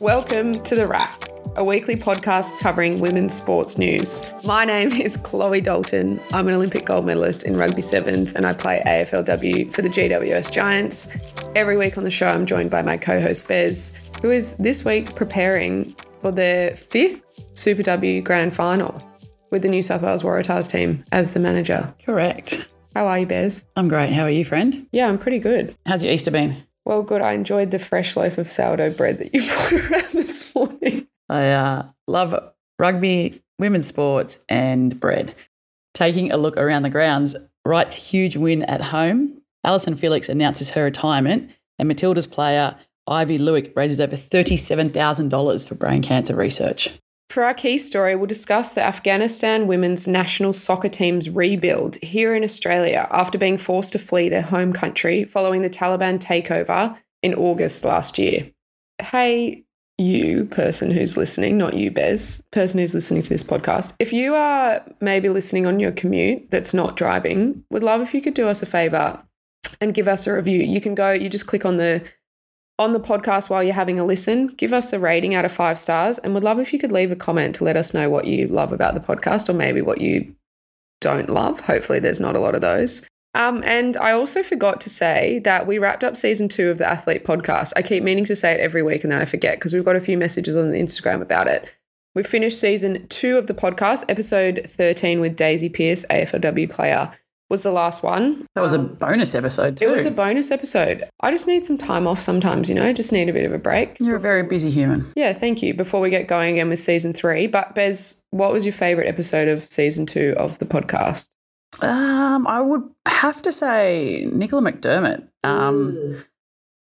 Welcome to The Wrap, a weekly podcast covering women's sports news. My name is Chloe Dalton. I'm an Olympic gold medalist in rugby sevens and I play AFLW for the GWS Giants. Every week on the show, I'm joined by my co host Bez, who is this week preparing for their fifth Super W Grand Final with the New South Wales Waratahs team as the manager. Correct. How are you, Bez? I'm great. How are you, friend? Yeah, I'm pretty good. How's your Easter been? Well, good. I enjoyed the fresh loaf of sourdough bread that you brought around this morning. I uh, love rugby, women's sports, and bread. Taking a look around the grounds, Wright's huge win at home. Allyson Felix announces her retirement, and Matilda's player Aivi Luik raises over $37,000 for brain cancer research. For our key story, we'll discuss the Afghanistan women's national soccer team's rebuild here in Australia after being forced to flee their home country following the Taliban takeover in August last year. Hey, you person who's listening, not you, Bez, person who's listening to this podcast, if you are maybe listening on your commute that's not driving, would love if you could do us a favor and give us a review. You can go, you just click on the on the podcast while you're having a listen, give us a rating out of five stars and would love if you could leave a comment to let us know what you love about the podcast or maybe what you don't love. Hopefully, there's not a lot of those. Um, and I also forgot to say that we wrapped up season two of the Athlete podcast. I keep meaning to say it every week and then I forget because we've got a few messages on Instagram about it. We finished season two of the podcast, episode 13 with Daisy Pearce, AFLW player was the last one. That was a bonus episode too. It was a bonus episode. I just need some time off sometimes, you know, just need a bit of a break. You're a very busy human. Yeah, thank you. Before we get going again with season three, but Bez, what was your favorite episode of season two of the podcast? Um, I would have to say Nicola McDermott. Um,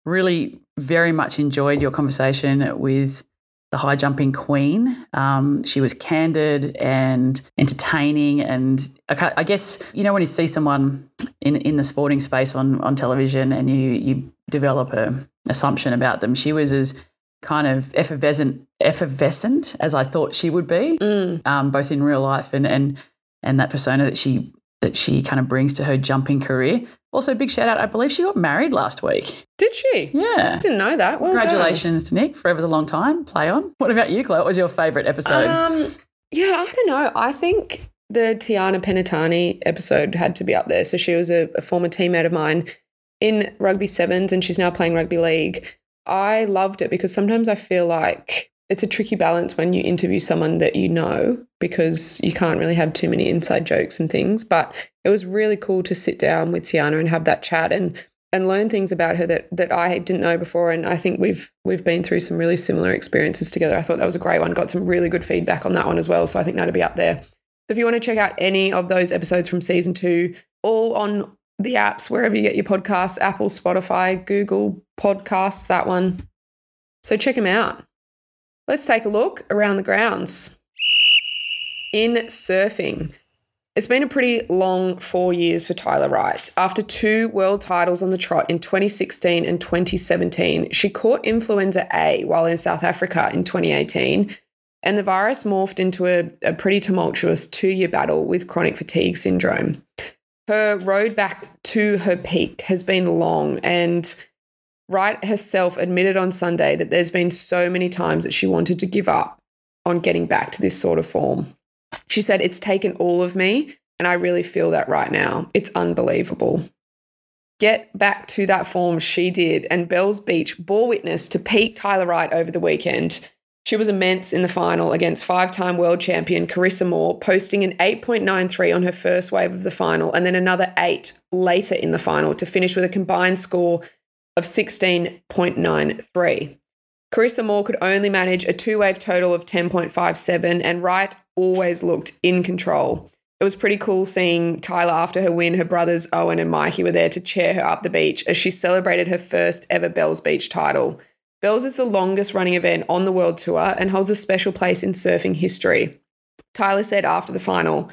really very much enjoyed your conversation with the high jumping queen. Um, she was candid and entertaining, and I guess you know when you see someone in in the sporting space on on television, and you you develop a assumption about them. She was as kind of effervescent effervescent as I thought she would be, Mm. um, both in real life and and and that persona that she that she kind of brings to her jumping career. Also, big shout out! I believe she got married last week. Did she? Yeah. Didn't know that. Well done. Congratulations to Nick. Forever's a long time. Play on. What about you, Chloe? What was your favourite episode? Um, yeah, I don't know. I think the Tiana Penitani episode had to be up there. So she was a, a former teammate of mine in rugby sevens, and she's now playing rugby league. I loved it because sometimes I feel like it's a tricky balance when you interview someone that you know because you can't really have too many inside jokes and things. But it was really cool to sit down with Tiana and have that chat and and learn things about her that that I didn't know before. And I think we've we've been through some really similar experiences together. I thought that was a great one. Got some really good feedback on that one as well. So I think that'll be up there. So if you want to check out any of those episodes from season two, all on the apps wherever you get your podcasts, Apple, Spotify, Google Podcasts, that one. So check them out. Let's take a look around the grounds. In surfing, it's been a pretty long four years for Tyler Wright. After two world titles on the trot in 2016 and 2017, she caught influenza A while in South Africa in 2018, and the virus morphed into a, a pretty tumultuous two year battle with chronic fatigue syndrome. Her road back to her peak has been long, and Wright herself admitted on Sunday that there's been so many times that she wanted to give up on getting back to this sort of form. She said, It's taken all of me, and I really feel that right now. It's unbelievable. Get back to that form she did, and Bells Beach bore witness to peak Tyler Wright over the weekend. She was immense in the final against five time world champion Carissa Moore, posting an 8.93 on her first wave of the final, and then another eight later in the final to finish with a combined score of 16.93. Carissa Moore could only manage a two wave total of 10.57, and Wright always looked in control. It was pretty cool seeing Tyler after her win. Her brothers Owen and Mikey were there to cheer her up the beach as she celebrated her first ever Bells Beach title. Bells is the longest running event on the world tour and holds a special place in surfing history. Tyler said after the final,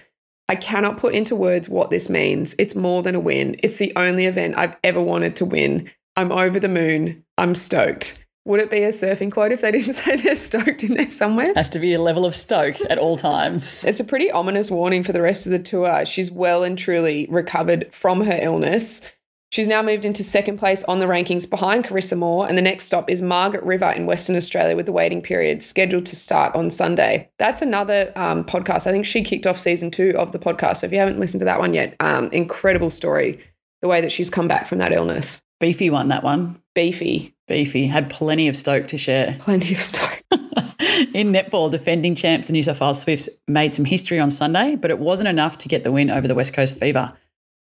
I cannot put into words what this means. It's more than a win. It's the only event I've ever wanted to win. I'm over the moon. I'm stoked. Would it be a surfing quote if they didn't say they're stoked in there somewhere? Has to be a level of stoke at all times. It's a pretty ominous warning for the rest of the tour. She's well and truly recovered from her illness. She's now moved into second place on the rankings behind Carissa Moore, and the next stop is Margaret River in Western Australia with the waiting period scheduled to start on Sunday. That's another um, podcast. I think she kicked off season two of the podcast. So if you haven't listened to that one yet, um, incredible story, the way that she's come back from that illness. Beefy won that one. Beefy. Beefy. Had plenty of stoke to share. Plenty of stoke. in netball, defending champs, the New South Wales Swifts made some history on Sunday, but it wasn't enough to get the win over the West Coast Fever.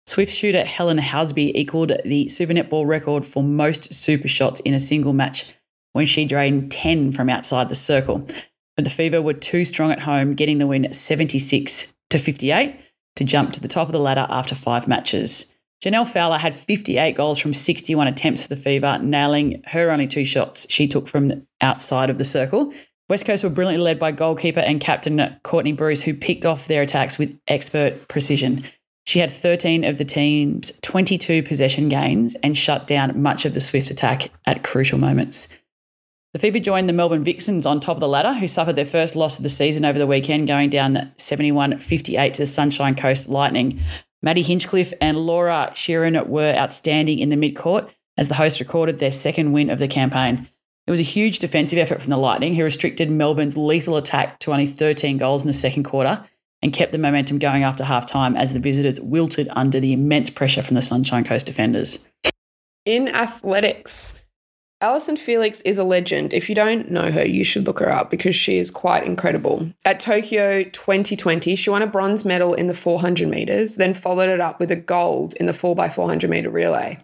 Swift shooter Helen Housby equalled the Super Netball record for most super shots in a single match when she drained 10 from outside the circle. But the Fever were too strong at home, getting the win 76 to 58 to jump to the top of the ladder after five matches. Jhaniele Fowler had 58 goals from 61 attempts for the Fever, nailing her only two shots she took from outside of the circle. West Coast were brilliantly led by goalkeeper and captain Courtney Bruce, who picked off their attacks with expert precision. She had 13 of the team's 22 possession gains and shut down much of the Swifts attack at crucial moments. The Fever joined the Melbourne Vixens on top of the ladder, who suffered their first loss of the season over the weekend, going down 71 58 to the Sunshine Coast Lightning. Maddie Hinchcliffe and Laura Scherian were outstanding in the mid court as the hosts recorded their second win of the campaign. It was a huge defensive effort from the Lightning, who restricted Melbourne's lethal attack to only 13 goals in the second quarter and kept the momentum going after half time as the visitors wilted under the immense pressure from the Sunshine Coast defenders. In athletics, Allyson Felix is a legend. If you don't know her, you should look her up because she is quite incredible. At Tokyo 2020, she won a bronze medal in the 400 meters, then followed it up with a gold in the 4x400 meter relay.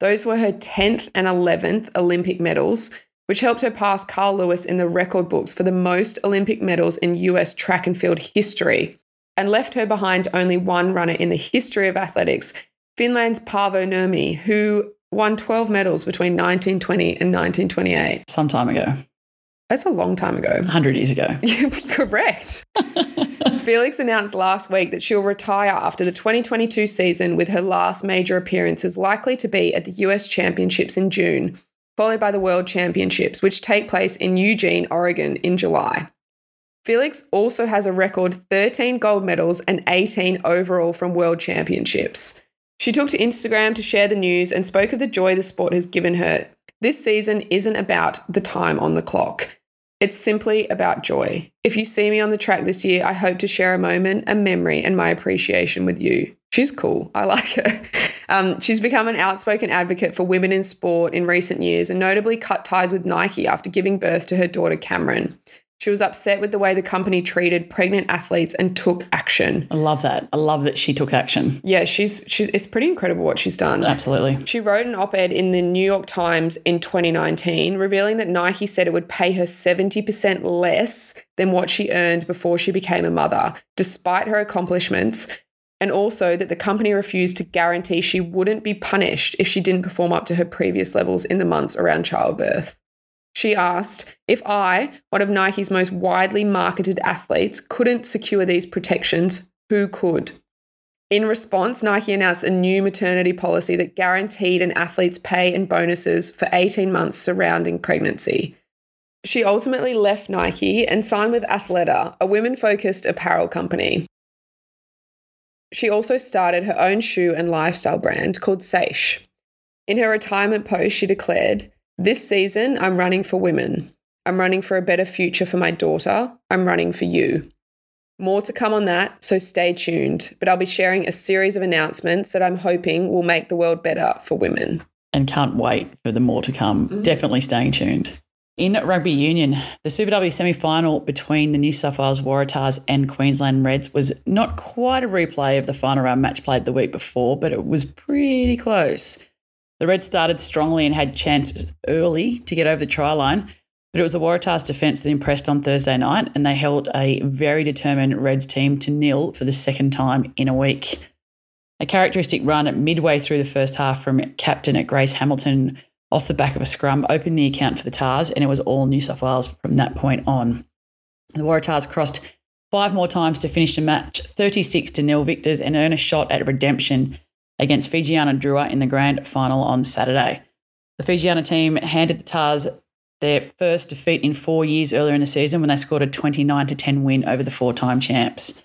Those were her 10th and 11th Olympic medals, which helped her pass Carl Lewis in the record books for the most Olympic medals in US track and field history, and left her behind only one runner in the history of athletics, Finland's Paavo Nurmi, who won 12 medals between 1920 and 1928. Some time ago. That's a long time ago. 100 years ago. Correct. Felix announced last week that she'll retire after the 2022 season, with her last major appearances likely to be at the US Championships in June, followed by the World Championships, which take place in Eugene, Oregon in July. Felix also has a record 13 gold medals and 18 overall from World Championships. She took to Instagram to share the news and spoke of the joy the sport has given her. This season isn't about the time on the clock. It's simply about joy. If you see me on the track this year, I hope to share a moment, a memory, and my appreciation with you. She's cool. I like her. Um, she's become an outspoken advocate for women in sport in recent years and notably cut ties with Nike after giving birth to her daughter Cameron. She was upset with the way the company treated pregnant athletes and took action. I love that. I love that she took action. Yeah, she's she's it's pretty incredible what she's done. Absolutely. She wrote an op-ed in the New York Times in 2019 revealing that Nike said it would pay her 70% less than what she earned before she became a mother, despite her accomplishments, and also that the company refused to guarantee she wouldn't be punished if she didn't perform up to her previous levels in the months around childbirth. She asked if I, one of Nike's most widely marketed athletes, couldn't secure these protections, who could? In response, Nike announced a new maternity policy that guaranteed an athlete's pay and bonuses for 18 months surrounding pregnancy. She ultimately left Nike and signed with Athleta, a women focused apparel company. She also started her own shoe and lifestyle brand called Saysh. In her retirement post, she declared, This season, I'm running for women. I'm running for a better future for my daughter. I'm running for you. More to come on that, so stay tuned. But I'll be sharing a series of announcements that I'm hoping will make the world better for women. And can't wait for the more to come. Mm-hmm. Definitely staying tuned. In rugby union, the Super W semi final between the New South Wales Waratahs and Queensland Reds was not quite a replay of the final round match played the week before, but it was pretty close. The Reds started strongly and had chances early to get over the try line, but it was the Waratahs defence that impressed on Thursday night, and they held a very determined Reds team to nil for the second time in a week. A characteristic run midway through the first half from captain at Grace Hamilton off the back of a scrum, opened the account for the Tars, and it was all New South Wales from that point on. The Waratahs crossed five more times to finish the match 36 to nil victors and earn a shot at redemption against Fijiana Drua in the grand final on Saturday. The Fijiana team handed the Tars their first defeat in four years earlier in the season when they scored a 29 to 10 win over the four time champs.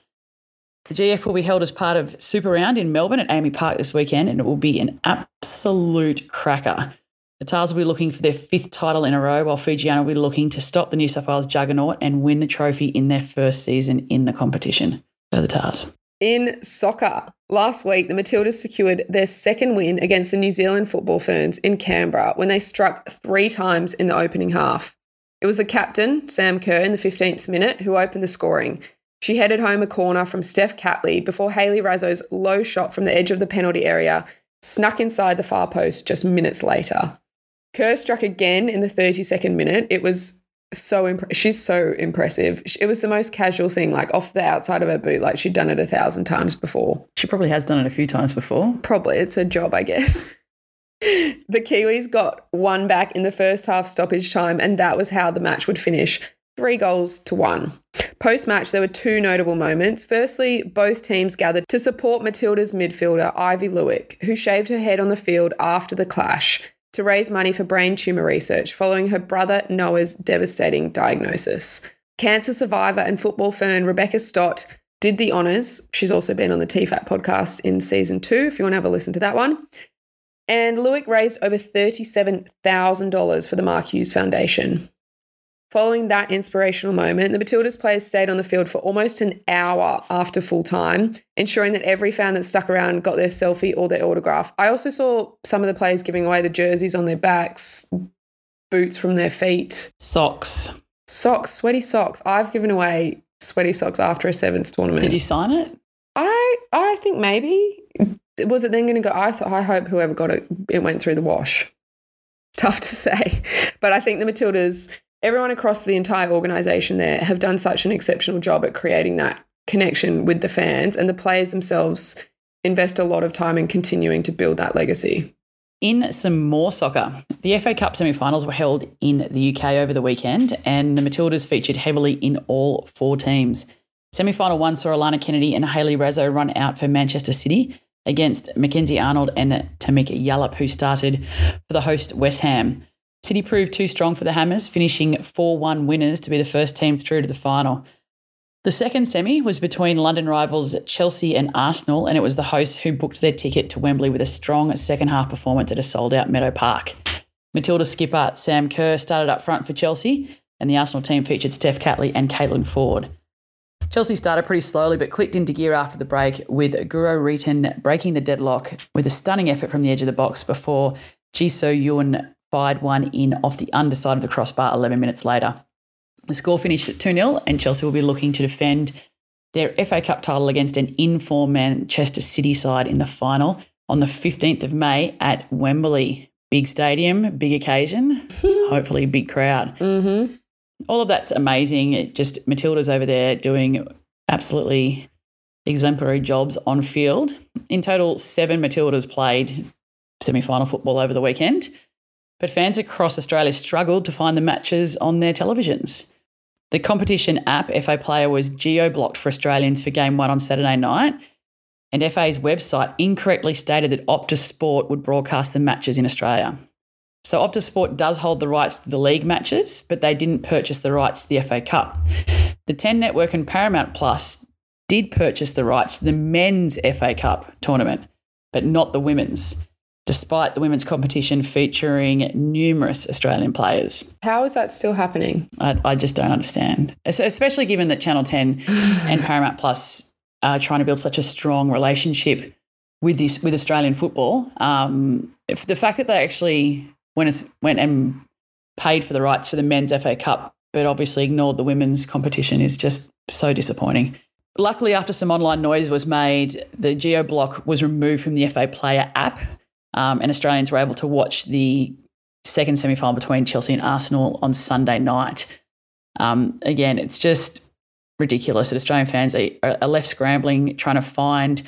The GF will be held as part of Super Round in Melbourne at AAMI Park this weekend, and it will be an absolute cracker. The Tahs will be looking for their fifth title in a row, while Fijiana will be looking to stop the New South Wales juggernaut and win the trophy in their first season in the competition. Go the Tahs. In soccer, last week the Matildas secured their second win against the New Zealand football ferns in Canberra when they struck three times in the opening half. It was the captain, Sam Kerr, in the 15th minute who opened the scoring. She headed home a corner from Steph Catley before Hayley Raso's low shot from the edge of the penalty area snuck inside the far post just minutes later. Kerr struck again in the 32nd minute. It was so imp- she's so impressive. It was the most casual thing, like off the outside of her boot, like she'd done it a thousand times before. She probably has done it a few times before. Probably, it's her job, I guess. the Kiwis got one back in the first half stoppage time, and that was how the match would finish. Three goals to one. Post match, there were two notable moments. Firstly, both teams gathered to support Matilda's midfielder, Aivi Luik, who shaved her head on the field after the clash to raise money for brain tumour research following her brother Noah's devastating diagnosis. Cancer survivor and football fern Rebecca Stott did the honours. She's also been on the TFAP podcast in season two, if you want to have a listen to that one. And Luik raised over $37,000 for the Mark Hughes Foundation. Following that inspirational moment, the Matildas players stayed on the field for almost an hour after full time, ensuring that every fan that stuck around got their selfie or their autograph. I also saw some of the players giving away the jerseys on their backs, boots from their feet, Socks. socks, sweaty socks. I've given away sweaty socks after a sevens tournament. Did you sign it? I I think maybe was it then going to go? I thought I hope whoever got it it went through the wash. Tough to say, but I think the Matildas, everyone across the entire organisation there, have done such an exceptional job at creating that connection with the fans, and the players themselves invest a lot of time in continuing to build that legacy. In some more soccer, the FA Cup semi finals were held in the UK over the weekend, and the Matildas featured heavily in all four teams. Semi final one saw Alana Kennedy and Hayley Raso run out for Manchester City against Mackenzie Arnold and Tameka Yallop, who started for the host West Ham. City proved too strong for the Hammers, finishing 4 1 winners to be the first team through to the final. The second semi was between London rivals Chelsea and Arsenal, and it was the hosts who booked their ticket to Wembley with a strong second half performance at a sold out Meadow Park. Matilda skipper Sam Kerr started up front for Chelsea, and the Arsenal team featured Steph Catley and Caitlin Foord. Chelsea started pretty slowly but clicked into gear after the break, with Guro Reiten breaking the deadlock with a stunning effort from the edge of the box before Ji So-yun fired one in off the underside of the crossbar 11 minutes later. The score finished at 2 0, and Chelsea will be looking to defend their FA Cup title against an informed Manchester City side in the final on the 15th of May at Wembley. Big stadium, big occasion, hopefully, big crowd. Mm-hmm. All of that's amazing. It just Matilda's over there doing absolutely exemplary jobs on field. In total, seven Matildas played semi final football over the weekend, but fans across Australia struggled to find the matches on their televisions. The competition app, FA Player, was geo blocked for Australians for game one on Saturday night, and FA's website incorrectly stated that Optus Sport would broadcast the matches in Australia. So Optus Sport does hold the rights to the league matches, but they didn't purchase the rights to the FA Cup. The 10 Network and Paramount Plus did purchase the rights to the men's FA Cup tournament, but not the women's, despite the women's competition featuring numerous Australian players. How is that still happening? I, I just don't understand, especially given that Channel 10 and Paramount Plus are trying to build such a strong relationship with this with Australian football. Um, the fact that they actually went went and paid for the rights for the men's FA Cup, but obviously ignored the women's competition is just so disappointing. Luckily, after some online noise was made, the geo block was removed from the FA Player app, um, and Australians were able to watch the second semi final between Chelsea and Arsenal on Sunday night. Um, again, it's just ridiculous that Australian fans are, are left scrambling, trying to find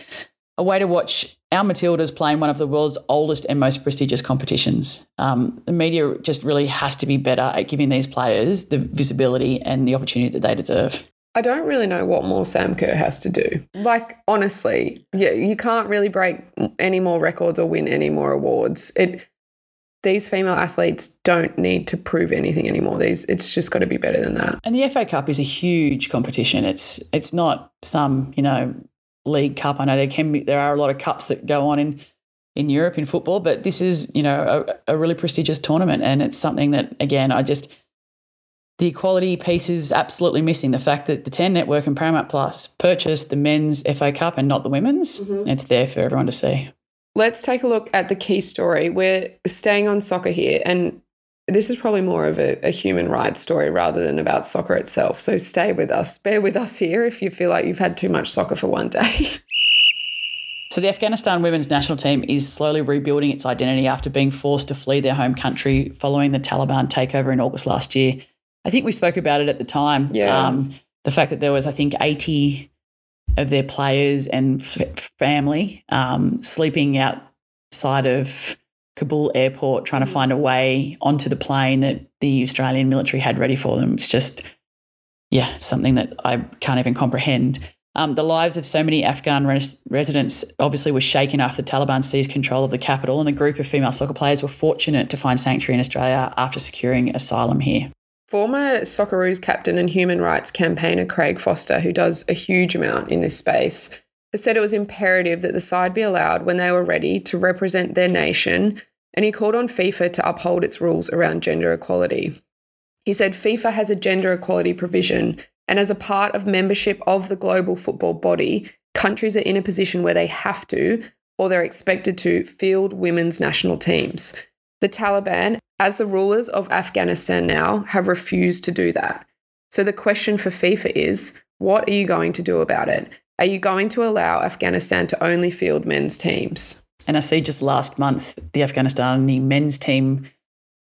a way to watch our Matildas playing one of the world's oldest and most prestigious competitions. Um, the media just really has to be better at giving these players the visibility and the opportunity that they deserve. I don't really know what more Sam Kerr has to do. Like honestly, yeah, you can't really break any more records or win any more awards. It these female athletes don't need to prove anything anymore. These it's just got to be better than that. And the FA Cup is a huge competition. It's it's not some you know League Cup. I know there can be, there are a lot of cups that go on in in Europe in football, but this is you know a, a really prestigious tournament, and it's something that again I just the equality piece is absolutely missing. The fact that the Ten Network and Paramount Plus purchased the men's FA Cup and not the women's, mm-hmm. it's there for everyone to see. Let's take a look at the key story. We're staying on soccer here, and this is probably more of a, a, human rights story rather than about soccer itself. So stay with us. Bear with us here if you feel like you've had too much soccer for one day. So, the Afghanistan women's national team is slowly rebuilding its identity after being forced to flee their home country following the Taliban takeover in August last year. I think we spoke about it at the time. Yeah. Um, the fact that there was, I think, 80 of their players and f- family um, sleeping outside of Kabul airport trying to mm. find a way onto the plane that the Australian military had ready for them. It's just, yeah, something that I can't even comprehend. Um, the lives of so many Afghan res- residents obviously were shaken after the Taliban seized control of the capital, and the group of female soccer players were fortunate to find sanctuary in Australia after securing asylum here. Former Socceroos captain and human rights campaigner Craig Foster, who does a huge amount in this space, has said it was imperative that the side be allowed when they were ready to represent their nation, and he called on FIFA to uphold its rules around gender equality. He said FIFA has a gender equality provision, and as a part of membership of the global football body, countries are in a position where they have to, or they're expected to, field women's national teams. The Taliban, as the rulers of Afghanistan now, have refused to do that. So the question for FIFA is what are you going to do about it? Are you going to allow Afghanistan to only field men's teams? And I see just last month, the Afghanistani men's team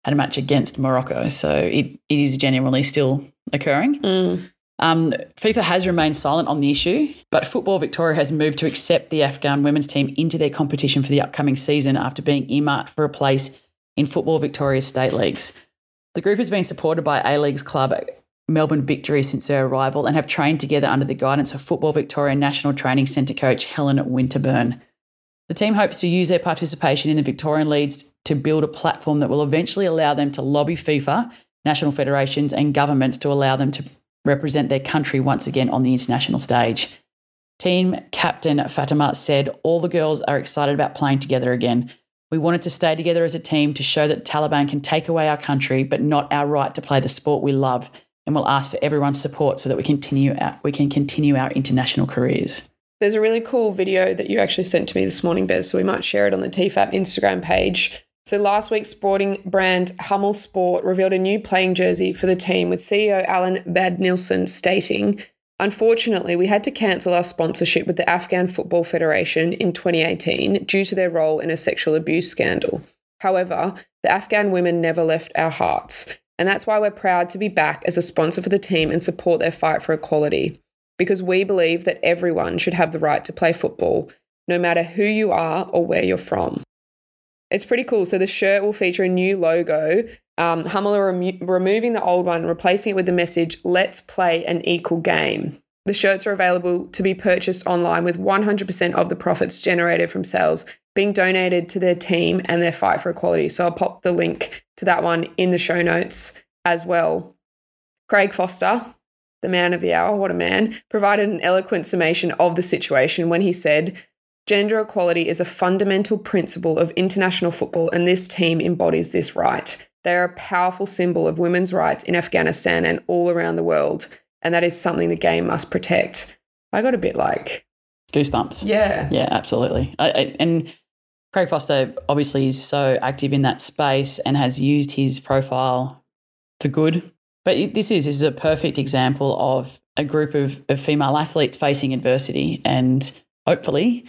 had a match against Morocco. So it, it is genuinely still occurring. Mm. Um, FIFA has remained silent on the issue, but Football Victoria has moved to accept the Afghan women's team into their competition for the upcoming season after being earmarked for a place in Football Victoria's state leagues. The group has been supported by A League's club Melbourne Victory since their arrival and have trained together under the guidance of Football Victoria National Training Centre coach Helen Winterburn. The team hopes to use their participation in the Victorian Leagues to build a platform that will eventually allow them to lobby FIFA, national federations, and governments to allow them to represent their country once again on the international stage. Team captain Fatima said, All the girls are excited about playing together again. We wanted to stay together as a team to show that Taliban can take away our country, but not our right to play the sport we love. And we'll ask for everyone's support so that we continue our, we can continue our international careers. There's a really cool video that you actually sent to me this morning, Bez, so we might share it on the TFAP Instagram page. So last week, sporting brand Hummel Sport revealed a new playing jersey for the team with CEO Allan Vad Nielsen stating, Unfortunately, we had to cancel our sponsorship with the Afghan Football Federation in 2018 due to their role in a sexual abuse scandal. However, the Afghan women never left our hearts, and that's why we're proud to be back as a sponsor for the team and support their fight for equality. Because we believe that everyone should have the right to play football, no matter who you are or where you're from. It's pretty cool. So the shirt will feature a new logo. Um, Hummel are remo- removing the old one, replacing it with the message, let's play an equal game. The shirts are available to be purchased online with 100% of the profits generated from sales being donated to their team and their fight for equality. So I'll pop the link to that one in the show notes as well. Craig Foster, the man of the hour, what a man, provided an eloquent summation of the situation when he said, Gender equality is a fundamental principle of international football, and this team embodies this right. They are a powerful symbol of women's rights in Afghanistan and all around the world, and that is something the game must protect. I got a bit like goosebumps. Yeah. Yeah, absolutely. I, I, and Craig Foster obviously is so active in that space and has used his profile for good. But this is, this is a perfect example of a group of, of female athletes facing adversity and hopefully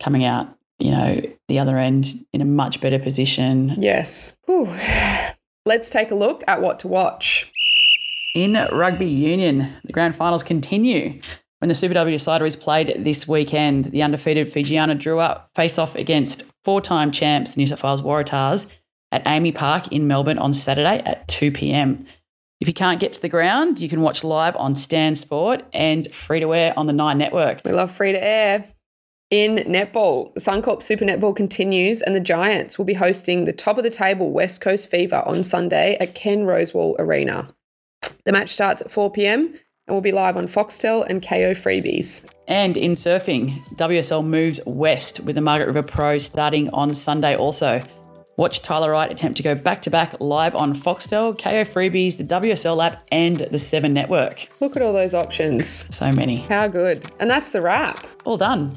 coming out, you know, the other end in a much better position. Yes. Whew. Let's take a look at what to watch. In rugby union, the grand finals continue. When the Super W decider is played this weekend, the undefeated Fijiana Drua face off against four time champs New South Wales Waratahs at AAMI Park in Melbourne on Saturday at 2 pm. If you can't get to the ground, you can watch live on Stan Sport and free to air on the Nine Network. We love free to air. In netball, the Suncorp Super Netball continues, and the Giants will be hosting the top of the table West Coast Fever on Sunday at Ken Rosewall Arena. The match starts at 4 pm, and we'll be live on Foxtel and Kayo Freebies. And in surfing, WSL moves west with the Margaret River Pro starting on Sunday also. Watch Tyler Wright attempt to go back to back live on Foxtel, Kayo Freebies, the WSL app, and the Seven Network. Look at all those options. So many. How good. And that's the wrap. All done.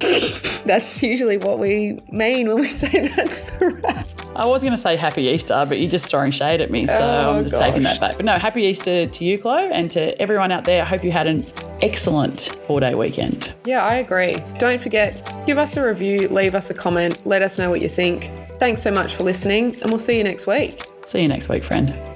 That's usually what we mean when we say that's the wrap. I was going to say Happy Easter, but you're just throwing shade at me, so Oh, I'm just taking that back. But no, Happy Easter to you, Chloe, and to everyone out there. I hope you had an excellent four day weekend. Yeah, I agree. Don't forget, give us a review, leave us a comment, let us know what you think. Thanks so much for listening, and we'll see you next week. See you next week, friend.